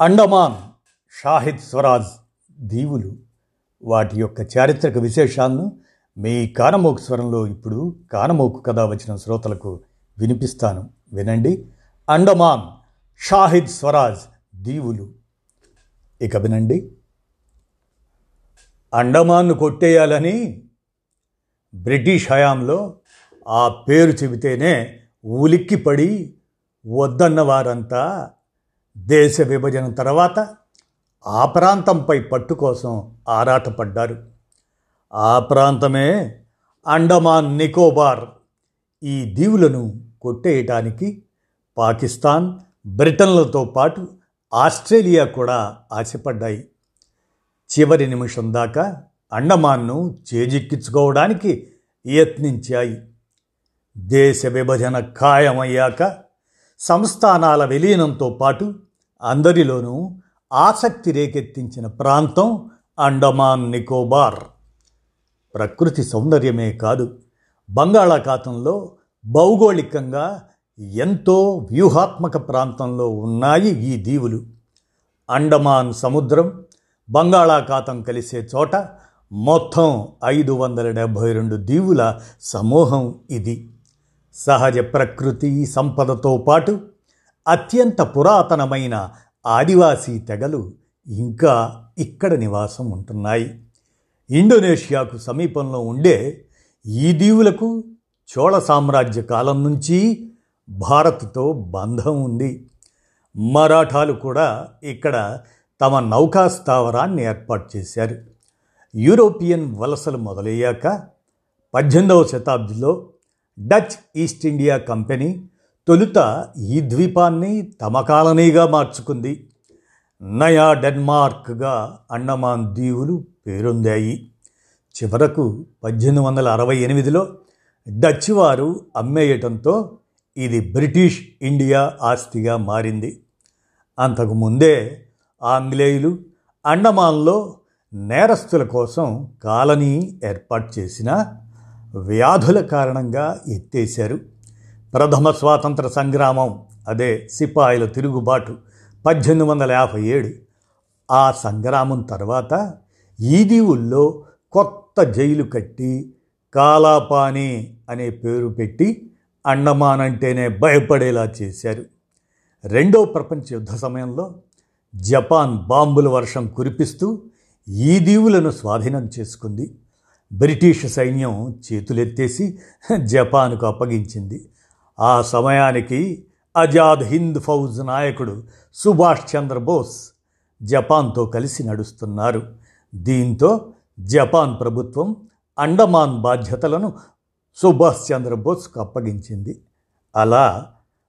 అండమాన్ షాహిద్ స్వరాజ్ దీవులు. వాటి యొక్క చారిత్రక విశేషాలను మీ కానమోకు స్వరంలో ఇప్పుడు కానమోకు కథ వచ్చిన శ్రోతలకు వినిపిస్తాను. వినండి. అండమాన్ షాహిద్ స్వరాజ్ దీవులు. ఇక వినండి. అండమాన్ను కొట్టేయాలని బ్రిటిష్ హయాంలో ఆ పేరు చెబితేనే ఉలిక్కిపడి వద్దన్న వారంతా దేశ విభజన తర్వాత ఆ ప్రాంతంపై పట్టు కోసం ఆరాటపడ్డారు. ఆ ప్రాంతమే అండమాన్ నికోబార్. ఈ దీవులను కొట్టేయటానికి పాకిస్తాన్ బ్రిటన్లతో పాటు ఆస్ట్రేలియా కూడా ఆశపడ్డాయి. చివరి నిమిషం దాకా అండమాన్ను చేజిక్కించుకోవడానికి యత్నించాయి. దేశ విభజన ఖాయమయ్యాక సంస్థానాల విలీనంతో పాటు అందరిలోనూ ఆసక్తి రేకెత్తించిన ప్రాంతం అండమాన్ నికోబార్. ప్రకృతి సౌందర్యమే కాదు బంగాళాఖాతంలో భౌగోళికంగా ఎంతో వ్యూహాత్మక ప్రాంతంలో ఉన్నాయి ఈ దీవులు. అండమాన్ సముద్రం బంగాళాఖాతం కలిసే చోట మొత్తం ఐదు వందల డెబ్భై రెండు దీవుల సమూహం ఇది. సహజ ప్రకృతి సంపదతో పాటు అత్యంత పురాతనమైన ఆదివాసీ తెగలు ఇంకా ఇక్కడ నివాసం ఉంటున్నాయి. ఇండోనేషియాకు సమీపంలో ఉండే ఈ దీవులకు చోళ సామ్రాజ్య కాలం నుంచి భారత్తో బంధం ఉంది. మరాఠాలు కూడా ఇక్కడ తమ నౌకా స్థావరాన్ని ఏర్పాటు చేశారు. యూరోపియన్ వలసలు మొదలయ్యాక పద్దెనిమిదవ శతాబ్దిలో డచ్ ఈస్ట్ ఇండియా కంపెనీ తొలుత ఈ ద్వీపాన్ని తమ కాలనీగా మార్చుకుంది. నయా డెన్మార్క్గా అండమాన్ దీవులు పేరొందాయి. చివరకు పద్దెనిమిది వందల అరవై ఎనిమిదిలో డచ్ వారు అమ్మేయటంతో ఇది బ్రిటిష్ ఇండియా ఆస్తిగా మారింది. అంతకుముందే ఆంగ్లేయులు అండమాన్లో నేరస్తుల కోసం కాలనీ ఏర్పాటు చేసిన వ్యాధుల కారణంగా ఎత్తేశారు. ప్రథమ స్వాతంత్ర సంగ్రామం అదే సిపాయిల తిరుగుబాటు పద్దెనిమిది వందల యాభై ఏడు. ఆ సంగ్రామం తర్వాత ఈ దీవుల్లో కొత్త జైలు కట్టి కాలాపాని అనే పేరు పెట్టి అండమాన్ అంటేనే భయపడేలా చేశారు. రెండో ప్రపంచ యుద్ధ సమయంలో జపాన్ బాంబుల వర్షం కురిపిస్తూ ఈ దీవులను స్వాధీనం చేసుకుంది. బ్రిటిష్ సైన్యం చేతులెత్తేసి జపాన్కు అప్పగించింది. ఆ సమయానికి ఆజాద్ హింద్ ఫౌజ్ నాయకుడు సుభాష్ చంద్రబోస్ జపాన్తో కలిసి నడుస్తున్నారు. దీంతో జపాన్ ప్రభుత్వం అండమాన్ బాధ్యతలను సుభాష్ చంద్రబోస్కు అప్పగించింది. అలా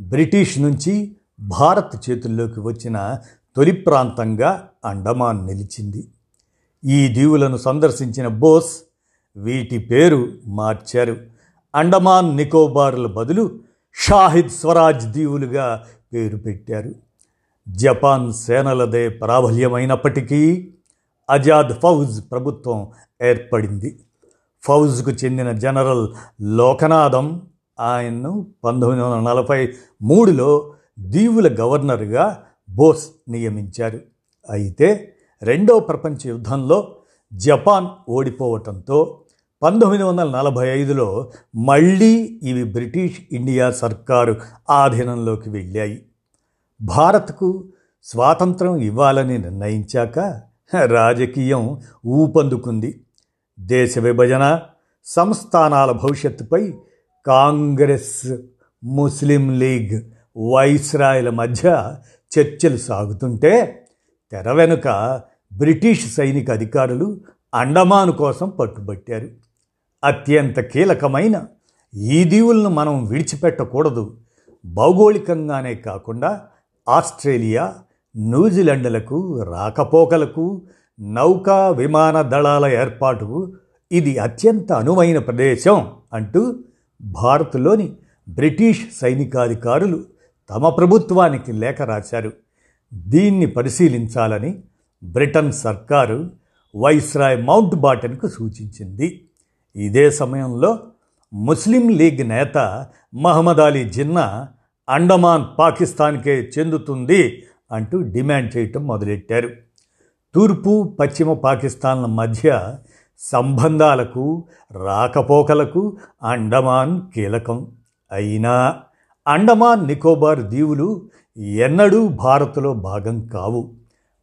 బ్రిటిష్ నుంచి భారత్ చేతుల్లోకి వచ్చిన తొలి ప్రాంతంగా అండమాన్ నిలిచింది. ఈ దీవులను సందర్శించిన బోస్ వీటి పేరు మార్చారు. అండమాన్ నికోబార్ల బదులు షాహిద్ స్వరాజ్ దీవులుగా పేరు పెట్టారు. జపాన్ సేనలదే ప్రాబల్యమైనప్పటికీ అజాద్ ఫౌజ్ ప్రభుత్వం ఏర్పడింది. ఫౌజ్కు చెందిన జనరల్ లోకనాథం ఆయన్ను పంతొమ్మిది వందల నలభై మూడులో దీవుల గవర్నర్గా బోస్ నియమించారు. అయితే రెండో ప్రపంచ యుద్ధంలో జపాన్ ఓడిపోవటంతో పంతొమ్మిది వందల నలభై ఐదులో మళ్ళీ ఇవి బ్రిటిష్ ఇండియా సర్కారు ఆధీనంలోకి వెళ్ళాయి. భారత్కు స్వాతంత్రం ఇవ్వాలని నిర్ణయించాక రాజకీయం ఊపందుకుంది. దేశ విభజన సంస్థానాల భవిష్యత్తుపై కాంగ్రెస్ ముస్లిం లీగ్ వైస్రాయల మధ్య చర్చలు సాగుతుంటే తెర వెనుక బ్రిటిష్ సైనిక అధికారులు అండమాను కోసం పట్టుబట్టారు. అత్యంత కీలకమైన ఈ దీవులను మనం విడిచిపెట్టకూడదు. భౌగోళికంగానే కాకుండా ఆస్ట్రేలియా న్యూజిలాండ్లకు రాకపోకలకు నౌకా విమాన దళాల ఏర్పాటుకు ఇది అత్యంత అనువైన ప్రదేశం అంటూ భారత్లోని బ్రిటిష్ సైనికాధికారులు తమ ప్రభుత్వానికి లేఖ రాశారు. దీన్ని పరిశీలించాలని బ్రిటన్ సర్కారు వైస్రాయ్ మౌంట్ బాటన్కు సూచించింది. ఇదే సమయంలో ముస్లిం లీగ్ నేత మహమ్మద్ అలీ జిన్నా అండమాన్ పాకిస్తాన్కే చెందుతుంది అంటూ డిమాండ్ చేయటం మొదలెట్టారు. తూర్పు పశ్చిమ పాకిస్తాన్ల మధ్య సంబంధాలకు రాకపోకలకు అండమాన్ కీలకం. అయినా అండమాన్ నికోబార్ దీవులు ఎన్నడూ భారత్లో భాగం కావు.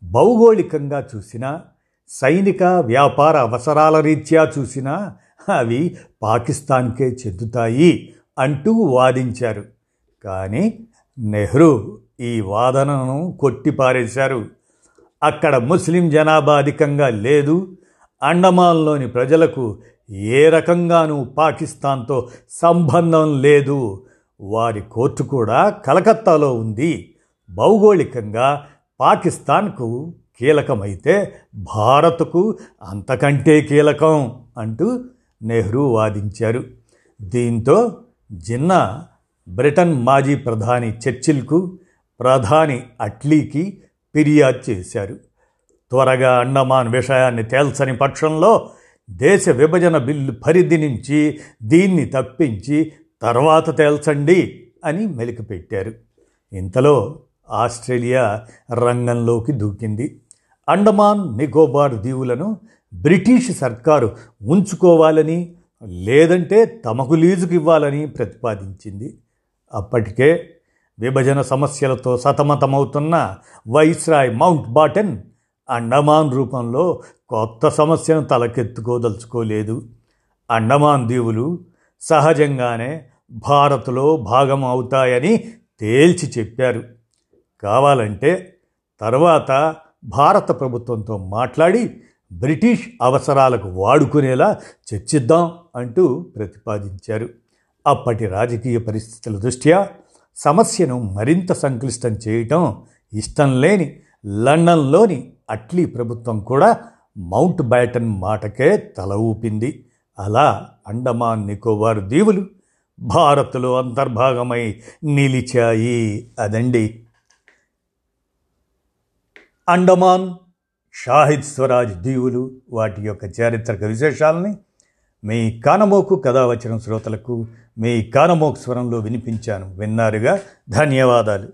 భౌగోళికంగా చూసినా సైనిక వ్యాపార అవసరాల రీత్యా చూసినా అవి పాకిస్తాన్కే చెందుతాయి అంటూ వాదించారు. కానీ నెహ్రూ ఈ వాదనను కొట్టిపారేశారు. అక్కడ ముస్లిం జనాభా అధికంగా లేదు. అండమాన్లోని ప్రజలకు ఏ రకంగానూ పాకిస్తాన్తో సంబంధం లేదు. వారి కోర్టు కూడా కలకత్తాలో ఉంది. భౌగోళికంగా పాకిస్తాన్కు కీలకమైతే భారత్కు అంతకంటే కీలకం అంటూ నెహ్రూ వాదించారు. దీంతో జిన్నా బ్రిటన్ మాజీ ప్రధాని చర్చిల్కు ప్రధాని అట్లీకి ఫిర్యాదు చేశారు. త్వరగా అండమాన్ విషయాన్ని తేల్చని పక్షంలో దేశ విభజన బిల్లు పరిధి నుంచి దీన్ని తప్పించి తర్వాత తేల్చండి అని మెలికిపెట్టారు. ఇంతలో ఆస్ట్రేలియా రంగంలోకి దూకింది. అండమాన్ నికోబార్ దీవులను బ్రిటిష్ సర్కారు ఉంచుకోవాలని లేదంటే తమకు లీజుకు ఇవ్వాలని ప్రతిపాదించింది. అప్పటికే విభజన సమస్యలతో సతమతమవుతున్న వైస్రాయ్ మౌంట్ బాటన్ అండమాన్ రూపంలో కొత్త సమస్యను తలకెత్తుకోదలుచుకోలేదు. అండమాన్ దీవులు సహజంగానే భారత్లో భాగం అవుతాయని తేల్చి చెప్పారు. కావాలంటే తర్వాత భారత ప్రభుత్వంతో మాట్లాడి బ్రిటిష్ అవసరాలకు వాడుకునేలా చర్చిద్దాం అంటూ ప్రతిపాదించారు. అప్పటి రాజకీయ పరిస్థితుల దృష్ట్యా సమస్యను మరింత సంక్లిష్టం చేయటం ఇష్టం లేని లండన్లోని అట్లీ ప్రభుత్వం కూడా మౌంట్ బ్యాటన్ మాటకే తల ఊపింది. అలా అండమాన్ నికోబార్ దీవులు భారత్లో అంతర్భాగమై నిలిచాయి అదండి. అండమాన్ షాహిద్ స్వరాజ్ దీవులు వాటి యొక్క చారిత్రక విశేషాలని మీ కానమోకు కథావచనం శ్రోతలకు మీ కానమోకు స్వరంలో వినిపించాను. విన్నారుగా? ధన్యవాదాలు.